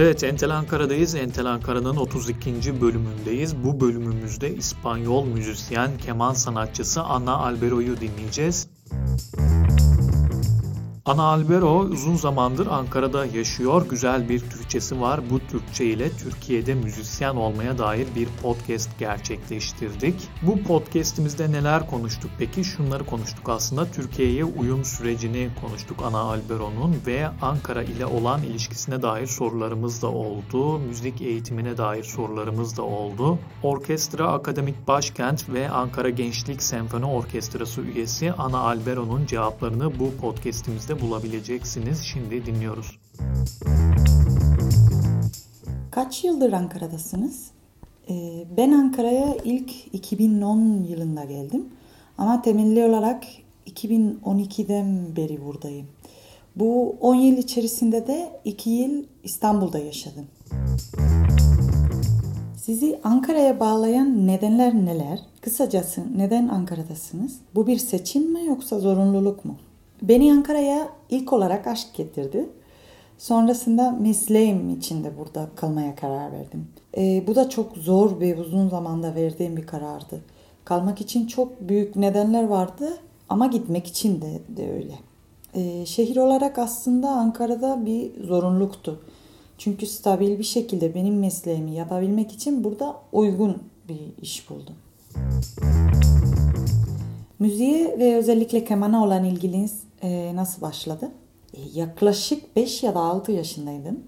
Evet Entel Ankara'dayız. Entel Ankara'nın 32. bölümündeyiz. Bu bölümümüzde İspanyol müzisyen, keman sanatçısı Ana Albero'yu dinleyeceğiz. Ana Albero uzun zamandır Ankara'da yaşıyor. Güzel bir Türkçesi var. Bu Türkçe ile Türkiye'de müzisyen olmaya dair bir podcast gerçekleştirdik. Bu podcastimizde neler konuştuk peki? Şunları konuştuk aslında. Türkiye'ye uyum sürecini konuştuk Ana Albero'nun ve Ankara ile olan ilişkisine dair sorularımız da oldu. Müzik eğitimine dair sorularımız da oldu. Orkestra Akademik Başkent ve Ankara Gençlik Senfoni Orkestrası üyesi Ana Albero'nun cevaplarını bu podcastimizde bulabileceksiniz. Şimdi dinliyoruz. Kaç yıldır Ankara'dasınız? Ee, ben Ankara'ya ilk 2010 yılında geldim. Ama temelli olarak 2012'den beri buradayım. Bu 10 yıl içerisinde de 2 yıl İstanbul'da yaşadım. Sizi Ankara'ya bağlayan nedenler neler? Kısacası neden Ankara'dasınız? Bu bir seçim mi yoksa zorunluluk mu? Beni Ankara'ya ilk olarak aşk getirdi. Sonrasında mesleğim için de burada kalmaya karar verdim. E, bu da çok zor ve uzun zamanda verdiğim bir karardı. Kalmak için çok büyük nedenler vardı ama gitmek için de, de öyle. E, şehir olarak aslında Ankara'da bir zorunluluktu. Çünkü stabil bir şekilde benim mesleğimi yapabilmek için burada uygun bir iş buldum. Müziğe ve özellikle kemana olan ilginiz e, nasıl başladı? E, yaklaşık 5 ya da 6 yaşındaydım.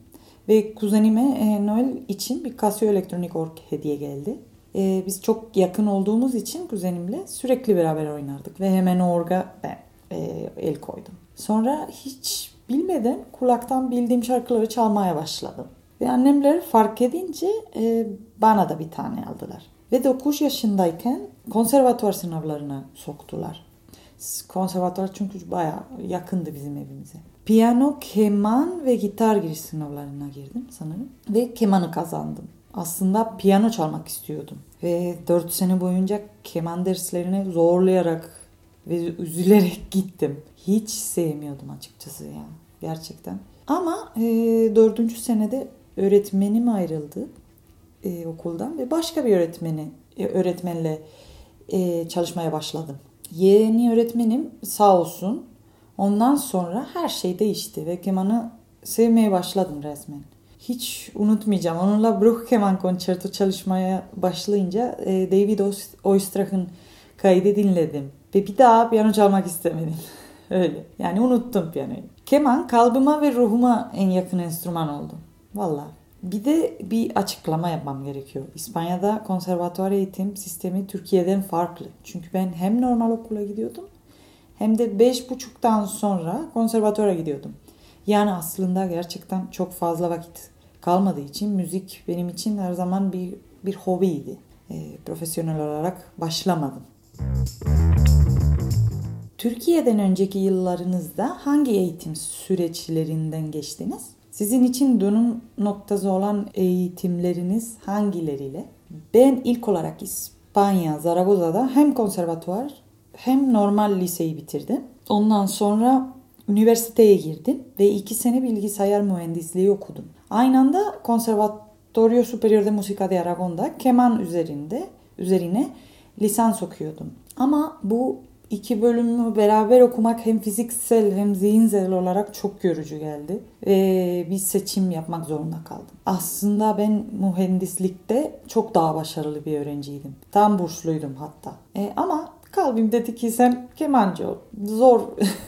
Ve kuzenime e, Noel için bir Casio elektronik org hediye geldi. E, biz çok yakın olduğumuz için kuzenimle sürekli beraber oynardık. Ve hemen orga ben e, el koydum. Sonra hiç bilmeden kulaktan bildiğim şarkıları çalmaya başladım. Ve annemler fark edince e, bana da bir tane aldılar. Ve 9 yaşındayken konservatuvar sınavlarına soktular. Konservatuvar çünkü baya yakındı bizim evimize. Piyano, keman ve gitar giriş sınavlarına girdim sanırım. Ve kemanı kazandım. Aslında piyano çalmak istiyordum. Ve 4 sene boyunca keman derslerine zorlayarak ve üzülerek gittim. Hiç sevmiyordum açıkçası ya. Gerçekten. Ama e, dördüncü senede öğretmenim ayrıldı e, okuldan ve başka bir öğretmeni e, öğretmenle e, çalışmaya başladım. Yeni öğretmenim sağ olsun ondan sonra her şey değişti ve kemanı sevmeye başladım resmen. Hiç unutmayacağım. Onunla Bruch Keman Konçerto çalışmaya başlayınca e, David Oistrach'ın kaydı dinledim. Ve bir daha piyano çalmak istemedim. Öyle. Yani unuttum piyanoyu. Keman kalbıma ve ruhuma en yakın enstrüman oldu. Vallahi. Bir de bir açıklama yapmam gerekiyor. İspanya'da konservatuvar eğitim sistemi Türkiye'den farklı. Çünkü ben hem normal okula gidiyordum hem de beş buçuktan sonra konservatuvara gidiyordum. Yani aslında gerçekten çok fazla vakit kalmadığı için müzik benim için her zaman bir, bir hobiydi. E, profesyonel olarak başlamadım. Türkiye'den önceki yıllarınızda hangi eğitim süreçlerinden geçtiniz? Sizin için dönüm noktası olan eğitimleriniz hangileriyle? Ben ilk olarak İspanya, Zaragoza'da hem konservatuvar hem normal liseyi bitirdim. Ondan sonra üniversiteye girdim ve iki sene bilgisayar mühendisliği okudum. Aynı anda Conservatorio Superior de Música de Aragon'da keman üzerinde üzerine lisans okuyordum. Ama bu iki bölümü beraber okumak hem fiziksel hem zihinsel olarak çok yorucu geldi. Ve bir seçim yapmak zorunda kaldım. Aslında ben mühendislikte çok daha başarılı bir öğrenciydim. Tam bursluydum hatta. E, ama kalbim dedi ki sen kemancı ol. Zor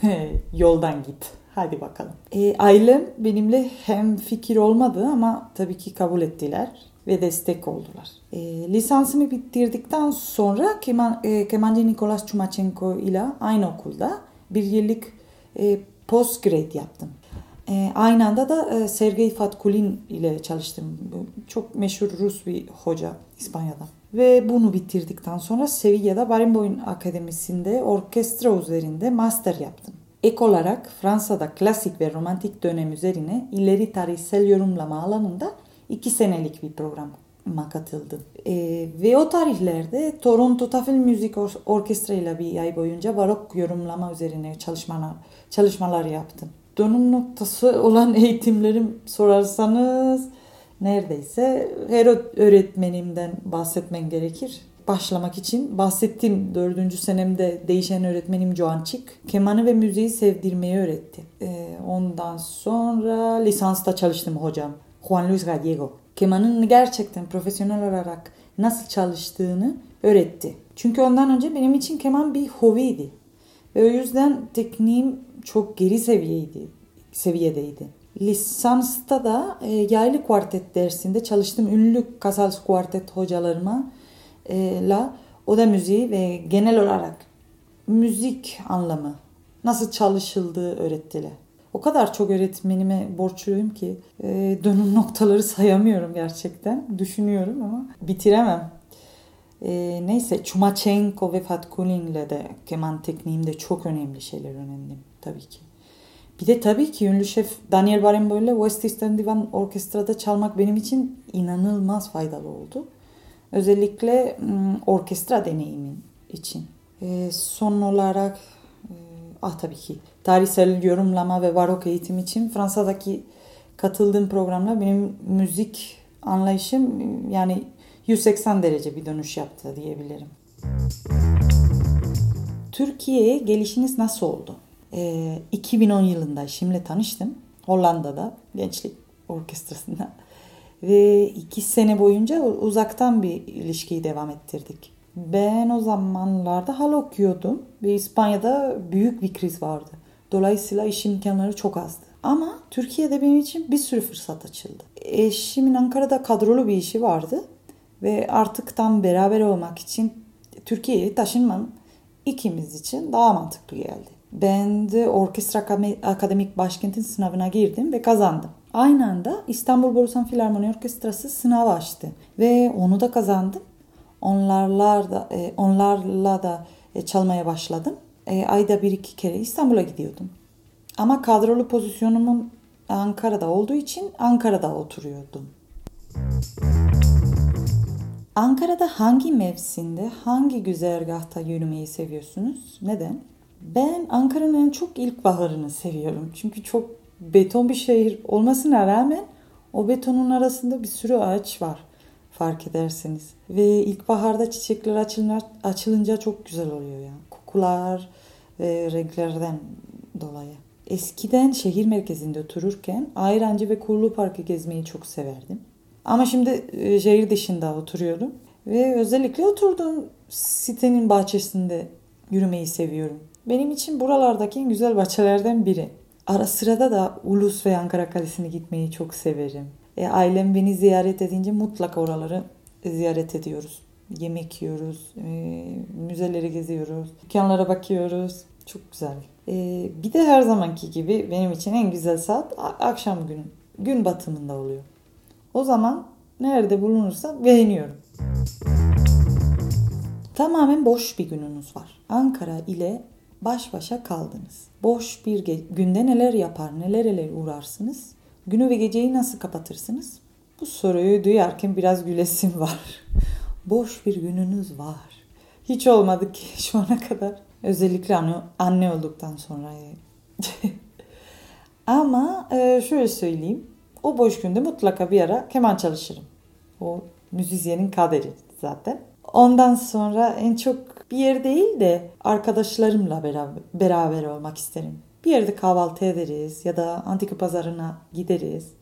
yoldan git. Hadi bakalım. E, ailem benimle hem fikir olmadı ama tabii ki kabul ettiler ve destek oldular. E, lisansımı bitirdikten sonra keman, e, kemancı Nikolas Chumachenko ile aynı okulda bir yıllık e, postgrad yaptım. E, aynı anda da e, Sergey Fatkulin ile çalıştım. Çok meşhur Rus bir hoca İspanya'da. Ve bunu bitirdikten sonra Sevilla'da Barenboim Akademisi'nde orkestra üzerinde master yaptım. Ek olarak Fransa'da klasik ve romantik dönem üzerine ileri tarihsel yorumlama alanında iki senelik bir programa katıldım. E, ve o tarihlerde Toronto Tafel Müzik Orkestra ile bir ay boyunca barok yorumlama üzerine çalışmalar, çalışmalar yaptım. dönüm noktası olan eğitimlerim sorarsanız neredeyse her öğretmenimden bahsetmen gerekir. Başlamak için bahsettiğim dördüncü senemde değişen öğretmenim Joan Çık kemanı ve müziği sevdirmeyi öğretti. Ee, ondan sonra lisansta çalıştım hocam Juan Luis Gallego. Kemanın gerçekten profesyonel olarak nasıl çalıştığını öğretti. Çünkü ondan önce benim için keman bir hobiydi. Ve o yüzden tekniğim çok geri seviyeydi, seviyedeydi. Lisansta da e, yaylı kuartet dersinde çalıştım. Ünlü Casals kuartet hocalarıma e, la o da müziği ve genel olarak müzik anlamı nasıl çalışıldığı öğrettiler. O kadar çok öğretmenime borçluyum ki e, dönüm noktaları sayamıyorum gerçekten. Düşünüyorum ama bitiremem. E, neyse Chumachenko ve Fatkulin'le de keman tekniğimde çok önemli şeyler öğrendim tabii ki. Bir de tabii ki ünlü şef Daniel Barenboim ile West Eastern Divan Orkestra'da çalmak benim için inanılmaz faydalı oldu. Özellikle orkestra deneyimin için. E, son olarak e, ah tabii ki tarihsel yorumlama ve barok eğitim için Fransa'daki katıldığım programla benim müzik anlayışım yani 180 derece bir dönüş yaptı diyebilirim. Türkiye'ye gelişiniz nasıl oldu? Ee, 2010 yılında şimdi tanıştım. Hollanda'da Gençlik Orkestrası'nda. Ve iki sene boyunca uzaktan bir ilişkiyi devam ettirdik. Ben o zamanlarda hal okuyordum ve İspanya'da büyük bir kriz vardı. Dolayısıyla iş imkanları çok azdı. Ama Türkiye'de benim için bir sürü fırsat açıldı. Eşimin Ankara'da kadrolu bir işi vardı ve artık tam beraber olmak için Türkiye'ye taşınmam ikimiz için daha mantıklı geldi. Ben de orkestra akademik başkentin sınavına girdim ve kazandım. Aynı anda İstanbul Borusan Filarmoni Orkestrası sınav açtı ve onu da kazandım. Onlarla da, e, onlarla da e, çalmaya başladım. E, ayda bir iki kere İstanbul'a gidiyordum. Ama kadrolu pozisyonumun Ankara'da olduğu için Ankara'da oturuyordum. Ankara'da hangi mevsimde, hangi güzergahta yürümeyi seviyorsunuz? Neden? Ben Ankara'nın çok ilkbaharını seviyorum. Çünkü çok beton bir şehir olmasına rağmen o betonun arasında bir sürü ağaç var fark ederseniz. Ve ilkbaharda çiçekler açılınca, açılınca çok güzel oluyor ya. Kokular ve renklerden dolayı. Eskiden şehir merkezinde otururken Ayrancı ve Kurlu Parkı gezmeyi çok severdim. Ama şimdi e, şehir dışında oturuyorum. Ve özellikle oturduğum sitenin bahçesinde yürümeyi seviyorum. Benim için buralardaki en güzel bahçelerden biri. Ara sırada da Ulus ve Ankara Kalesi'ne gitmeyi çok severim. E, ailem beni ziyaret edince mutlaka oraları ziyaret ediyoruz. Yemek yiyoruz, e, müzeleri geziyoruz, dükkanlara bakıyoruz. Çok güzel. E, bir de her zamanki gibi benim için en güzel saat akşam günü. Gün batımında oluyor. O zaman nerede bulunursa beğeniyorum. Tamamen boş bir gününüz var. Ankara ile baş başa kaldınız. Boş bir günde neler yapar, neler neler uğrarsınız? Günü ve geceyi nasıl kapatırsınız? Bu soruyu duyarken biraz gülesim var. Boş bir gününüz var. Hiç olmadı ki şu ana kadar. Özellikle anne, anne olduktan sonra. Ama e, şöyle söyleyeyim. O boş günde mutlaka bir ara keman çalışırım. O müzisyenin kaderi zaten. Ondan sonra en çok bir yer değil de arkadaşlarımla beraber, beraber olmak isterim. Bir yerde kahvaltı ederiz ya da antika pazarına gideriz.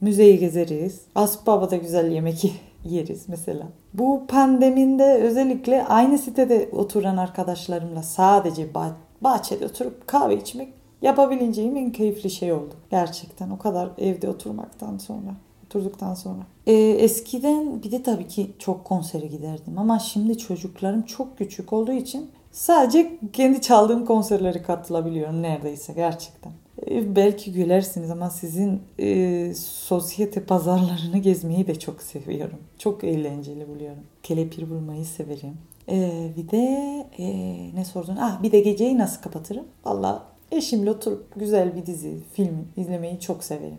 Müzeyi gezeriz. Aspava'da güzel yemek yeriz mesela. Bu pandeminde özellikle aynı sitede oturan arkadaşlarımla sadece bah- bahçede oturup kahve içmek yapabileceğim en keyifli şey oldu. Gerçekten o kadar evde oturmaktan sonra oturduktan sonra. Ee, eskiden bir de tabii ki çok konsere giderdim ama şimdi çocuklarım çok küçük olduğu için sadece kendi çaldığım konserlere katılabiliyorum neredeyse gerçekten. Belki gülersiniz ama sizin e, sosyete pazarlarını gezmeyi de çok seviyorum. Çok eğlenceli buluyorum. Kelepir bulmayı severim. Ee, bir de e, ne sordun? Ah bir de geceyi nasıl kapatırım? Valla eşimle oturup güzel bir dizi, film izlemeyi çok severim.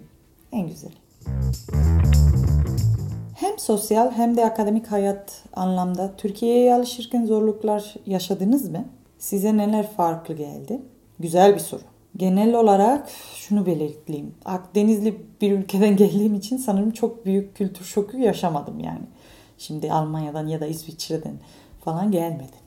En güzeli. Hem sosyal hem de akademik hayat anlamda Türkiye'ye alışırken zorluklar yaşadınız mı? Size neler farklı geldi? Güzel bir soru. Genel olarak şunu belirtleyeyim. Akdenizli bir ülkeden geldiğim için sanırım çok büyük kültür şoku yaşamadım yani. Şimdi Almanya'dan ya da İsviçre'den falan gelmedi.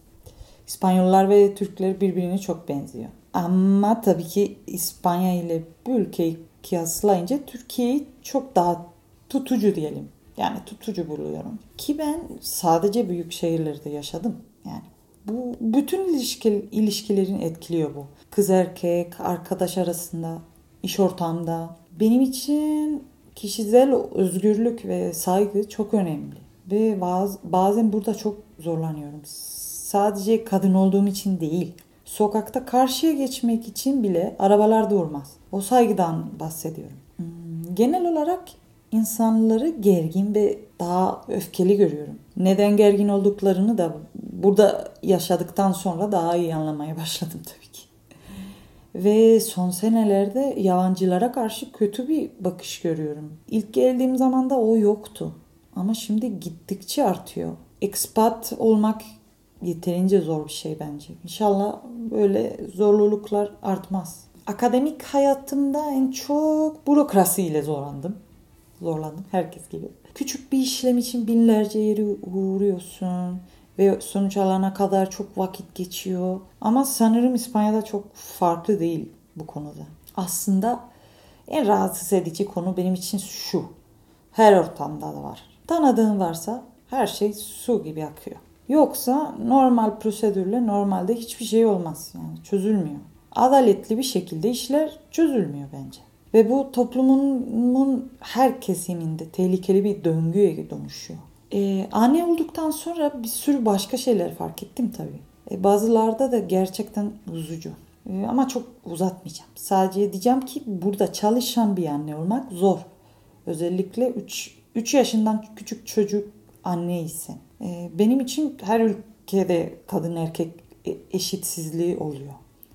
İspanyollar ve Türkler birbirine çok benziyor. Ama tabii ki İspanya ile bu ülkeyi kıyaslayınca Türkiye'yi çok daha tutucu diyelim. Yani tutucu buluyorum. Ki ben sadece büyük şehirlerde yaşadım. Yani bu bütün ilişki, ilişkilerin etkiliyor bu. Kız erkek, arkadaş arasında, iş ortamda. Benim için kişisel özgürlük ve saygı çok önemli. Ve baz, bazen burada çok zorlanıyorum. Sadece kadın olduğum için değil. Sokakta karşıya geçmek için bile arabalar durmaz. O saygıdan bahsediyorum. Hmm, genel olarak insanları gergin ve daha öfkeli görüyorum. Neden gergin olduklarını da burada yaşadıktan sonra daha iyi anlamaya başladım tabii ki. Ve son senelerde yabancılara karşı kötü bir bakış görüyorum. İlk geldiğim zaman da o yoktu. Ama şimdi gittikçe artıyor. Expat olmak yeterince zor bir şey bence. İnşallah böyle zorluluklar artmaz. Akademik hayatımda en çok bürokrasiyle zorlandım. Zorlandım herkes gibi. Küçük bir işlem için binlerce yeri uğruyorsun ve sonuç alana kadar çok vakit geçiyor. Ama sanırım İspanya'da çok farklı değil bu konuda. Aslında en rahatsız edici konu benim için şu. Her ortamda da var. Tanıdığın varsa her şey su gibi akıyor. Yoksa normal prosedürle normalde hiçbir şey olmaz. Yani çözülmüyor. Adaletli bir şekilde işler çözülmüyor bence. Ve bu toplumun her kesiminde tehlikeli bir döngüye dönüşüyor. Ee, anne olduktan sonra bir sürü başka şeyler fark ettim tabii. Ee, bazılarda da gerçekten üzücü. Ee, ama çok uzatmayacağım. Sadece diyeceğim ki burada çalışan bir anne olmak zor. Özellikle 3 3 yaşından küçük çocuk anne ise. Ee, benim için her ülkede kadın erkek e, eşitsizliği oluyor.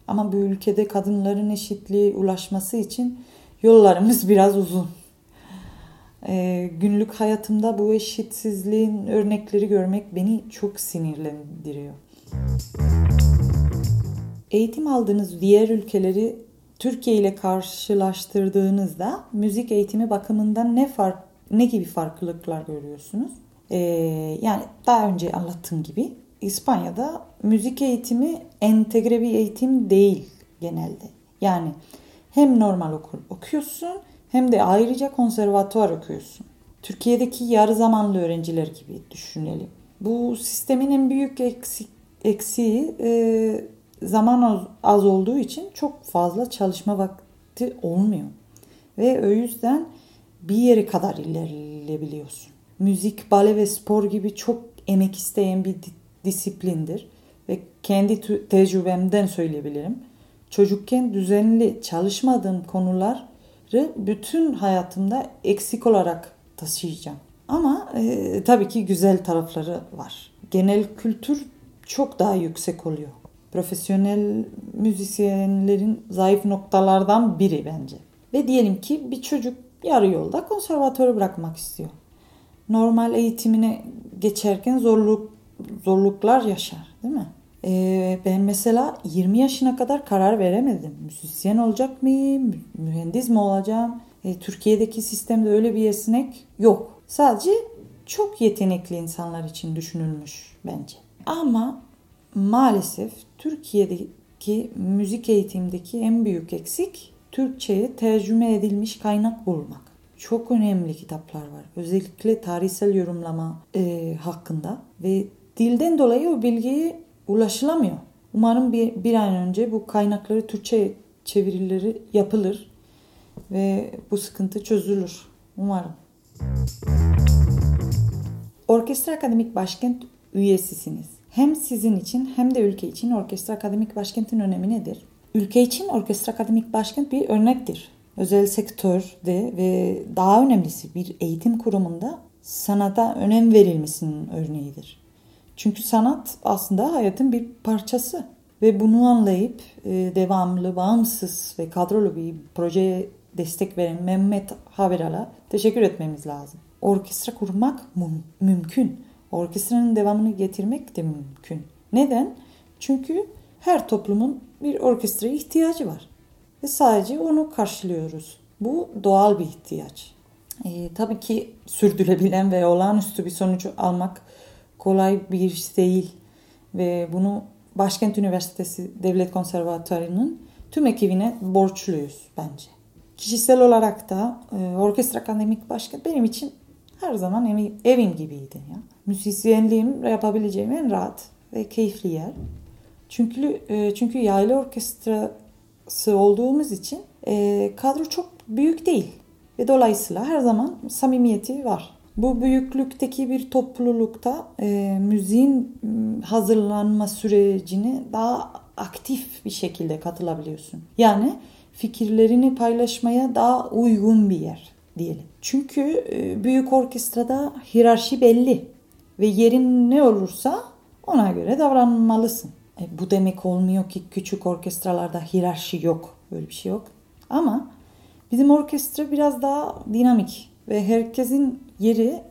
Ama bu ülkede kadınların eşitliğe ulaşması için yollarımız biraz uzun. Ee, günlük hayatımda bu eşitsizliğin örnekleri görmek beni çok sinirlendiriyor. Eğitim aldığınız diğer ülkeleri Türkiye ile karşılaştırdığınızda müzik eğitimi bakımından ne fark ne gibi farklılıklar görüyorsunuz? Ee, yani daha önce anlattığım gibi İspanya'da müzik eğitimi entegre bir eğitim değil genelde. Yani hem normal okul okuyorsun hem de ayrıca konservatuvar okuyorsun. Türkiye'deki yarı zamanlı öğrenciler gibi düşünelim. Bu sistemin en büyük eksik, eksiği e, zaman az, az olduğu için çok fazla çalışma vakti olmuyor. Ve o yüzden bir yere kadar ilerleyebiliyorsun. Müzik, bale ve spor gibi çok emek isteyen bir disiplindir. Ve kendi tecrübemden söyleyebilirim. Çocukken düzenli çalışmadığım konuları bütün hayatımda eksik olarak taşıyacağım. Ama e, tabii ki güzel tarafları var. Genel kültür çok daha yüksek oluyor. Profesyonel müzisyenlerin zayıf noktalardan biri bence. Ve diyelim ki bir çocuk yarı yolda konservatörü bırakmak istiyor. Normal eğitimine geçerken zorluk zorluklar yaşar değil mi? Ee, ben mesela 20 yaşına kadar karar veremedim. Müzisyen olacak mıyım? Mühendis mi olacağım? Ee, Türkiye'deki sistemde öyle bir esnek yok. Sadece çok yetenekli insanlar için düşünülmüş bence. Ama maalesef Türkiye'deki müzik eğitimdeki en büyük eksik Türkçe'ye tercüme edilmiş kaynak bulmak. Çok önemli kitaplar var. Özellikle tarihsel yorumlama e, hakkında ve dilden dolayı o bilgiye ulaşılamıyor. Umarım bir, bir an önce bu kaynakları Türkçe çevirileri yapılır ve bu sıkıntı çözülür. Umarım. Orkestra Akademik Başkent üyesisiniz. Hem sizin için hem de ülke için Orkestra Akademik Başkent'in önemi nedir? Ülke için Orkestra Akademik Başkent bir örnektir. Özel sektörde ve daha önemlisi bir eğitim kurumunda sanata önem verilmesinin örneğidir. Çünkü sanat aslında hayatın bir parçası ve bunu anlayıp e, devamlı, bağımsız ve kadrolu bir projeye destek veren Mehmet Haberal'a teşekkür etmemiz lazım. Orkestra kurmak mum- mümkün. Orkestranın devamını getirmek de mümkün. Neden? Çünkü her toplumun bir orkestraya ihtiyacı var. ve sadece onu karşılıyoruz. Bu doğal bir ihtiyaç. E, tabii ki sürdürülebilen ve olağanüstü bir sonuç almak kolay bir iş değil ve bunu Başkent Üniversitesi Devlet Konservatuarı'nın tüm ekibine borçluyuz bence. Kişisel olarak da e, orkestra akademik başkan benim için her zaman evim, evim gibiydi. Ya. Müzisyenliğim yapabileceğim en rahat ve keyifli yer. Çünkü e, çünkü yaylı orkestrası olduğumuz için e, kadro çok büyük değil ve dolayısıyla her zaman samimiyeti var. Bu büyüklükteki bir toplulukta e, müziğin hazırlanma sürecine daha aktif bir şekilde katılabiliyorsun. Yani fikirlerini paylaşmaya daha uygun bir yer diyelim. Çünkü e, büyük orkestrada hiyerarşi belli ve yerin ne olursa ona göre davranmalısın. E, bu demek olmuyor ki küçük orkestralarda hiyerarşi yok. Böyle bir şey yok. Ama bizim orkestra biraz daha dinamik ve herkesin yeri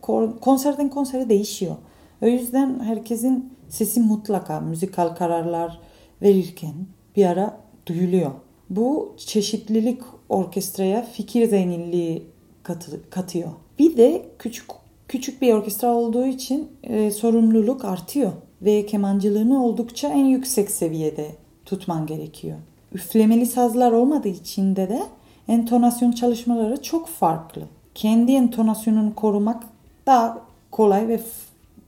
konserden konsere değişiyor. O yüzden herkesin sesi mutlaka müzikal kararlar verirken bir ara duyuluyor. Bu çeşitlilik orkestraya fikir zenginliği katı, katıyor. Bir de küçük küçük bir orkestra olduğu için e, sorumluluk artıyor ve kemancılığını oldukça en yüksek seviyede tutman gerekiyor. Üflemeli sazlar olmadığı için de de entonasyon çalışmaları çok farklı. Kendi entonasyonunu korumak daha kolay ve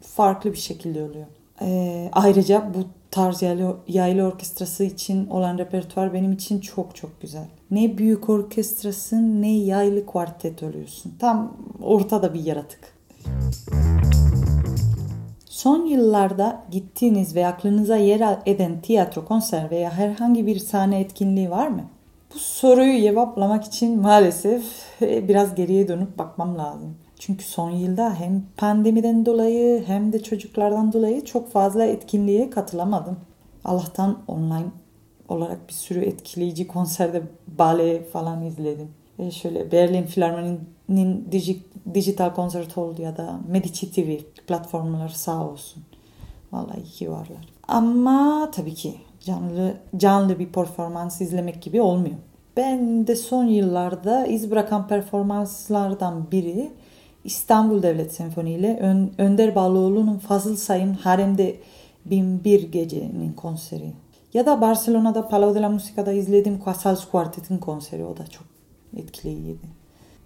farklı bir şekilde oluyor. Ee, ayrıca bu tarz yaylı, yaylı orkestrası için olan repertuar benim için çok çok güzel. Ne büyük orkestrasın ne yaylı kuartet oluyorsun. Tam ortada bir yaratık. Son yıllarda gittiğiniz ve aklınıza yer eden tiyatro, konser veya herhangi bir sahne etkinliği var mı? Bu soruyu cevaplamak için maalesef e, biraz geriye dönüp bakmam lazım. Çünkü son yılda hem pandemiden dolayı hem de çocuklardan dolayı çok fazla etkinliğe katılamadım. Allah'tan online olarak bir sürü etkileyici konserde bale falan izledim. E şöyle Berlin Filarmoni'nin dijital konsert oldu ya da Medici TV platformları sağ olsun. Vallahi iyi varlar. Ama tabii ki canlı canlı bir performans izlemek gibi olmuyor. Ben de son yıllarda iz bırakan performanslardan biri İstanbul Devlet Senfoni ile Ön, Önder Bağlıoğlu'nun Fazıl Say'ın Harem'de Binbir Gece'nin konseri. Ya da Barcelona'da Palau de la Musica'da izlediğim Casals Quartet'in konseri. O da çok etkileyiciydi.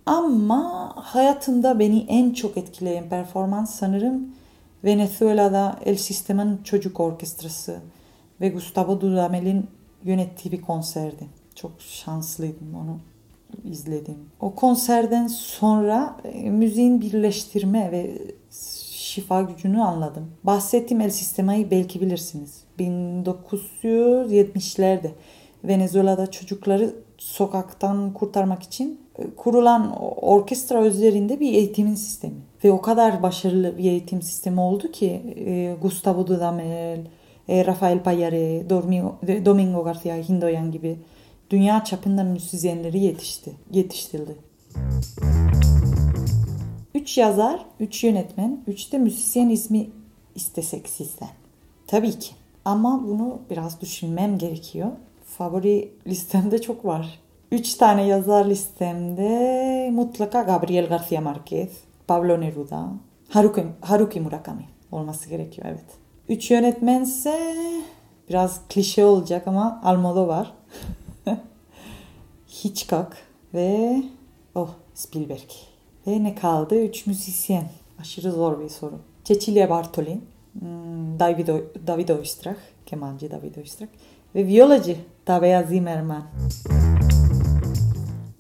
Ama hayatımda beni en çok etkileyen performans sanırım Venezuela'da El Sistema'nın çocuk orkestrası ve Gustavo Dudamel'in yönettiği bir konserdi. Çok şanslıydım onu izledim. O konserden sonra e, müziğin birleştirme ve şifa gücünü anladım. Bahsettiğim El Sistema'yı belki bilirsiniz. 1970'lerde Venezuela'da çocukları sokaktan kurtarmak için e, kurulan orkestra üzerinde bir eğitimin sistemi. Ve o kadar başarılı bir eğitim sistemi oldu ki e, Gustavo Dudamel, Rafael Payare, Domingo Garcia Hindoyan gibi dünya çapında müzisyenleri yetişti, yetiştirildi. Üç yazar, üç yönetmen, üç de müzisyen ismi istesek sizden. Tabii ki. Ama bunu biraz düşünmem gerekiyor. Favori listemde çok var. Üç tane yazar listemde mutlaka Gabriel García Márquez, Pablo Neruda, Haruki, Haruki Murakami olması gerekiyor evet. Üç yönetmense biraz klişe olacak ama Almodovar. Hitchcock ve oh Spielberg. Ve ne kaldı? Üç müzisyen. Aşırı zor bir soru. Cecilia Bartolin, hmm, David, David Oistrakh, kemancı David Oistrakh ve viyolacı Tabea Zimmerman.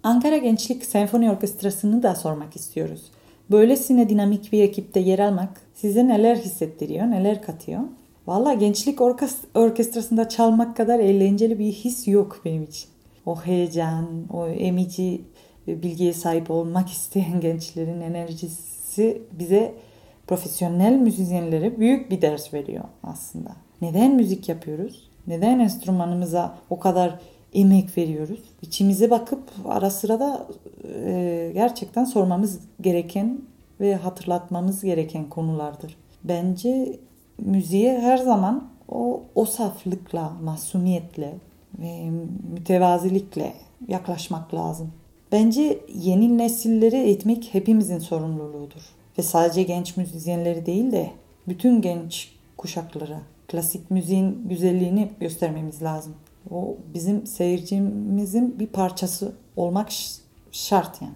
Ankara Gençlik Senfoni Orkestrası'nı da sormak istiyoruz. Böylesine dinamik bir ekipte yer almak size neler hissettiriyor, neler katıyor? Valla gençlik orkestrasında çalmak kadar eğlenceli bir his yok benim için o heyecan, o emici bilgiye sahip olmak isteyen gençlerin enerjisi bize profesyonel müzisyenlere büyük bir ders veriyor aslında. Neden müzik yapıyoruz? Neden enstrümanımıza o kadar emek veriyoruz? İçimize bakıp ara sıra da e, gerçekten sormamız gereken ve hatırlatmamız gereken konulardır. Bence müziğe her zaman o, o saflıkla, masumiyetle, ve mütevazilikle yaklaşmak lazım. Bence yeni nesilleri eğitmek hepimizin sorumluluğudur. Ve sadece genç müzisyenleri değil de bütün genç kuşaklara klasik müziğin güzelliğini göstermemiz lazım. O bizim seyircimizin bir parçası olmak şart yani.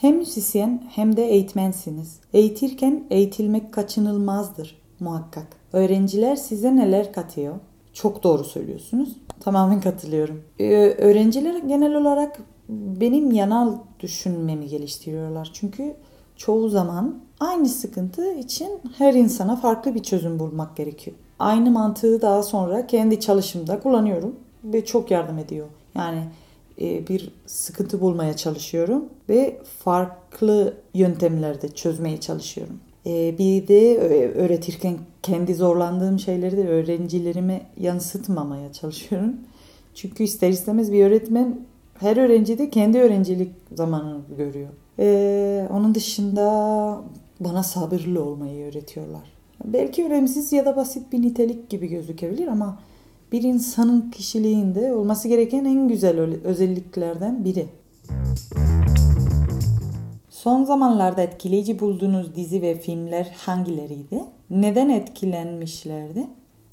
Hem müzisyen hem de eğitmensiniz. Eğitirken eğitilmek kaçınılmazdır muhakkak. Öğrenciler size neler katıyor? Çok doğru söylüyorsunuz. Tamamen katılıyorum. Ee, öğrenciler genel olarak benim yanal düşünmemi geliştiriyorlar. Çünkü çoğu zaman aynı sıkıntı için her insana farklı bir çözüm bulmak gerekiyor. Aynı mantığı daha sonra kendi çalışımda kullanıyorum ve çok yardım ediyor. Yani bir sıkıntı bulmaya çalışıyorum ve farklı yöntemlerde çözmeye çalışıyorum. E, bir de öğretirken kendi zorlandığım şeyleri de öğrencilerime yansıtmamaya çalışıyorum. Çünkü ister istemez bir öğretmen her öğrenci de kendi öğrencilik zamanını görüyor. Ee, onun dışında bana sabırlı olmayı öğretiyorlar. Belki önemsiz ya da basit bir nitelik gibi gözükebilir ama bir insanın kişiliğinde olması gereken en güzel özelliklerden biri. Son zamanlarda etkileyici bulduğunuz dizi ve filmler hangileriydi? Neden etkilenmişlerdi?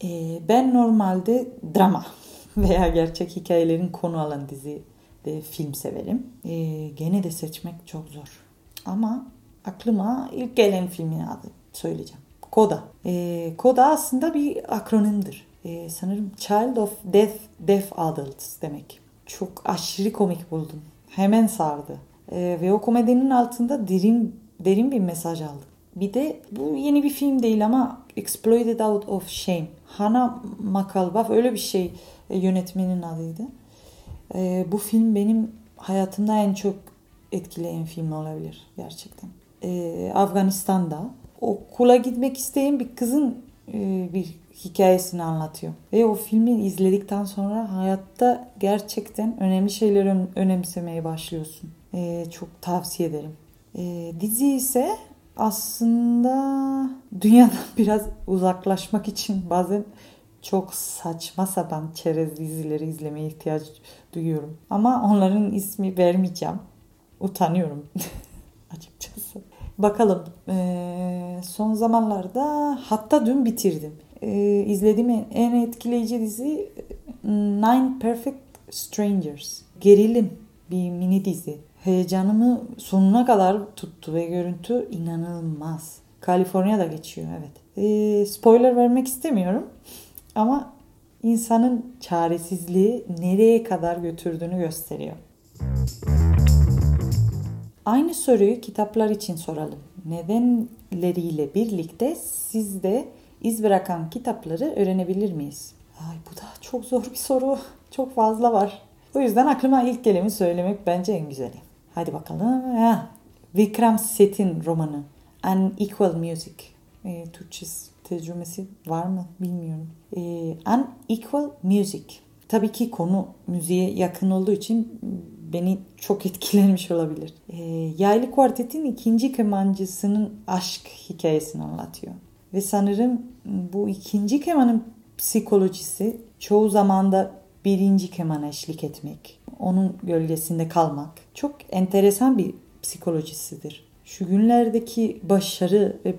Ee, ben normalde drama veya gerçek hikayelerin konu alan dizi ve film severim. Ee, gene de seçmek çok zor. Ama aklıma ilk gelen filmin adı söyleyeceğim. Koda. Ee, Koda aslında bir akronimdir e, sanırım Child of Deaf, Deaf Adults demek. Çok aşırı komik buldum. Hemen sardı. E, ve o komedinin altında derin derin bir mesaj aldım. Bir de bu yeni bir film değil ama Exploited Out of Shame. Hana Makalbaf öyle bir şey e, yönetmenin adıydı. E, bu film benim hayatımda en çok etkileyen film olabilir gerçekten. E, Afganistan'da okula gitmek isteyen bir kızın bir hikayesini anlatıyor. Ve o filmi izledikten sonra hayatta gerçekten önemli şeyleri önemsemeye başlıyorsun. Ee, çok tavsiye ederim. Ee, dizi ise aslında dünyadan biraz uzaklaşmak için bazen çok saçma sapan çerez dizileri izlemeye ihtiyaç duyuyorum. Ama onların ismi vermeyeceğim. Utanıyorum açıkçası. Bakalım ee, son zamanlarda hatta dün bitirdim e, izlediğim en etkileyici dizi Nine Perfect Strangers. Gerilim bir mini dizi. Heyecanımı sonuna kadar tuttu ve görüntü inanılmaz. Kaliforniya'da geçiyor evet. E, spoiler vermek istemiyorum ama insanın çaresizliği nereye kadar götürdüğünü gösteriyor. Aynı soruyu kitaplar için soralım. Nedenleriyle birlikte siz de iz bırakan kitapları öğrenebilir miyiz? Ay bu da çok zor bir soru. Çok fazla var. O yüzden aklıma ilk geleni söylemek bence en güzeli. Hadi bakalım. Ha. Vikram Set'in romanı Unequal Music. E, Türkçe tercümesi var mı bilmiyorum. E, Unequal Music. Tabii ki konu müziğe yakın olduğu için beni çok etkilenmiş olabilir. E, Yaylı Kuartet'in ikinci kemancısının aşk hikayesini anlatıyor. Ve sanırım bu ikinci kemanın psikolojisi çoğu zamanda birinci kemana eşlik etmek, onun gölgesinde kalmak çok enteresan bir psikolojisidir. Şu günlerdeki başarı ve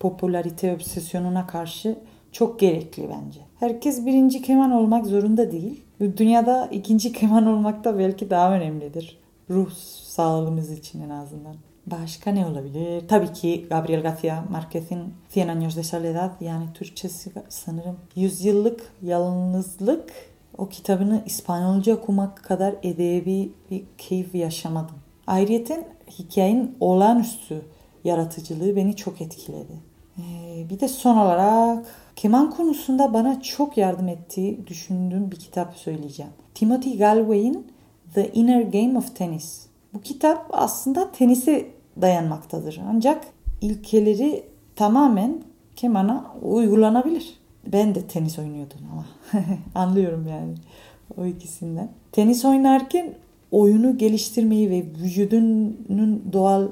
popülarite obsesyonuna karşı çok gerekli bence. Herkes birinci keman olmak zorunda değil. Dünyada ikinci keman olmak da belki daha önemlidir. Ruh sağlığımız için en azından. Başka ne olabilir? Tabii ki Gabriel García Márquez'in Cien Años de Soledad yani Türkçesi sanırım Yüzyıllık Yalnızlık o kitabını İspanyolca okumak kadar edebi bir keyif yaşamadım. Ayrıca hikayenin olağanüstü yaratıcılığı beni çok etkiledi. Ee, bir de son olarak keman konusunda bana çok yardım ettiği düşündüğüm bir kitap söyleyeceğim. Timothy Galway'in The Inner Game of Tennis. Bu kitap aslında tenise dayanmaktadır. Ancak ilkeleri tamamen kemana uygulanabilir. Ben de tenis oynuyordum ama anlıyorum yani o ikisinden. Tenis oynarken oyunu geliştirmeyi ve vücudunun doğal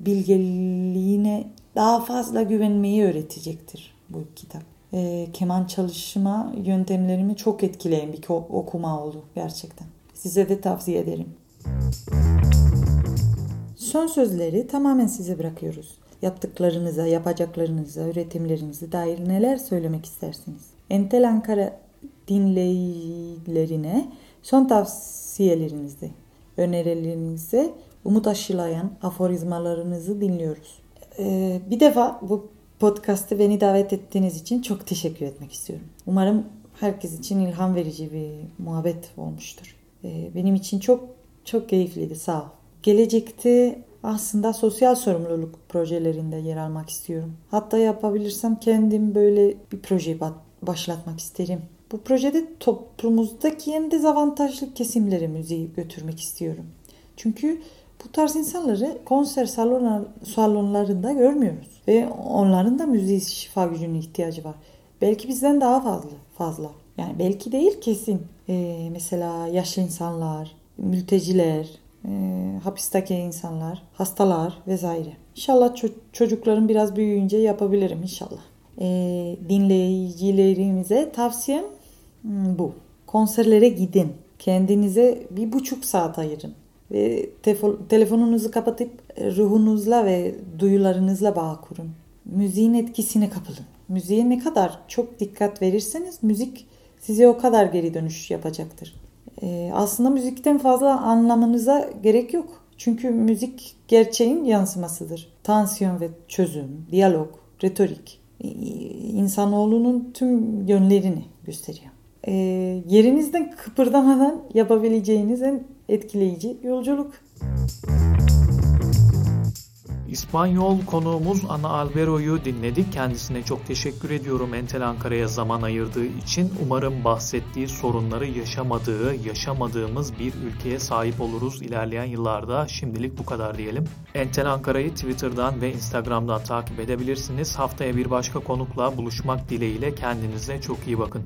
bilgeliğine daha fazla güvenmeyi öğretecektir bu kitap. E, keman çalışma yöntemlerimi çok etkileyen bir okuma oldu gerçekten. Size de tavsiye ederim. Son sözleri tamamen size bırakıyoruz. Yaptıklarınıza, yapacaklarınıza, üretimlerinize dair neler söylemek istersiniz? Entel Ankara dinleyicilerine son tavsiyelerinizi, önerilerinizi umut aşılayan aforizmalarınızı dinliyoruz. Ee, bir defa bu podcast'ı beni davet ettiğiniz için çok teşekkür etmek istiyorum. Umarım herkes için ilham verici bir muhabbet olmuştur. Ee, benim için çok çok keyifliydi sağ ol. Gelecekte aslında sosyal sorumluluk projelerinde yer almak istiyorum. Hatta yapabilirsem kendim böyle bir proje başlatmak isterim. Bu projede toplumumuzdaki en dezavantajlı kesimleri müziği götürmek istiyorum. Çünkü bu tarz insanları konser salonlarında görmüyoruz. Ve onların da müziği şifa gücüne ihtiyacı var. Belki bizden daha fazla. fazla. Yani belki değil kesin. Ee, mesela yaşlı insanlar, mülteciler, e, hapisteki insanlar, hastalar vesaire. İnşallah ço- çocukların biraz büyüyünce yapabilirim inşallah. E, dinleyicilerimize tavsiyem hmm, bu. Konserlere gidin. Kendinize bir buçuk saat ayırın. Ve telefonunuzu kapatıp ruhunuzla ve duyularınızla bağ kurun. Müziğin etkisine kapılın. Müziğe ne kadar çok dikkat verirseniz müzik size o kadar geri dönüş yapacaktır. Ee, aslında müzikten fazla anlamanıza gerek yok. Çünkü müzik gerçeğin yansımasıdır. Tansiyon ve çözüm, diyalog, retorik insanoğlunun tüm yönlerini gösteriyor. Ee, yerinizden kıpırdamadan yapabileceğiniz en etkileyici yolculuk. İspanyol konuğumuz Ana Albero'yu dinledik. Kendisine çok teşekkür ediyorum Entel Ankara'ya zaman ayırdığı için. Umarım bahsettiği sorunları yaşamadığı, yaşamadığımız bir ülkeye sahip oluruz ilerleyen yıllarda. Şimdilik bu kadar diyelim. Entel Ankara'yı Twitter'dan ve Instagram'dan takip edebilirsiniz. Haftaya bir başka konukla buluşmak dileğiyle kendinize çok iyi bakın.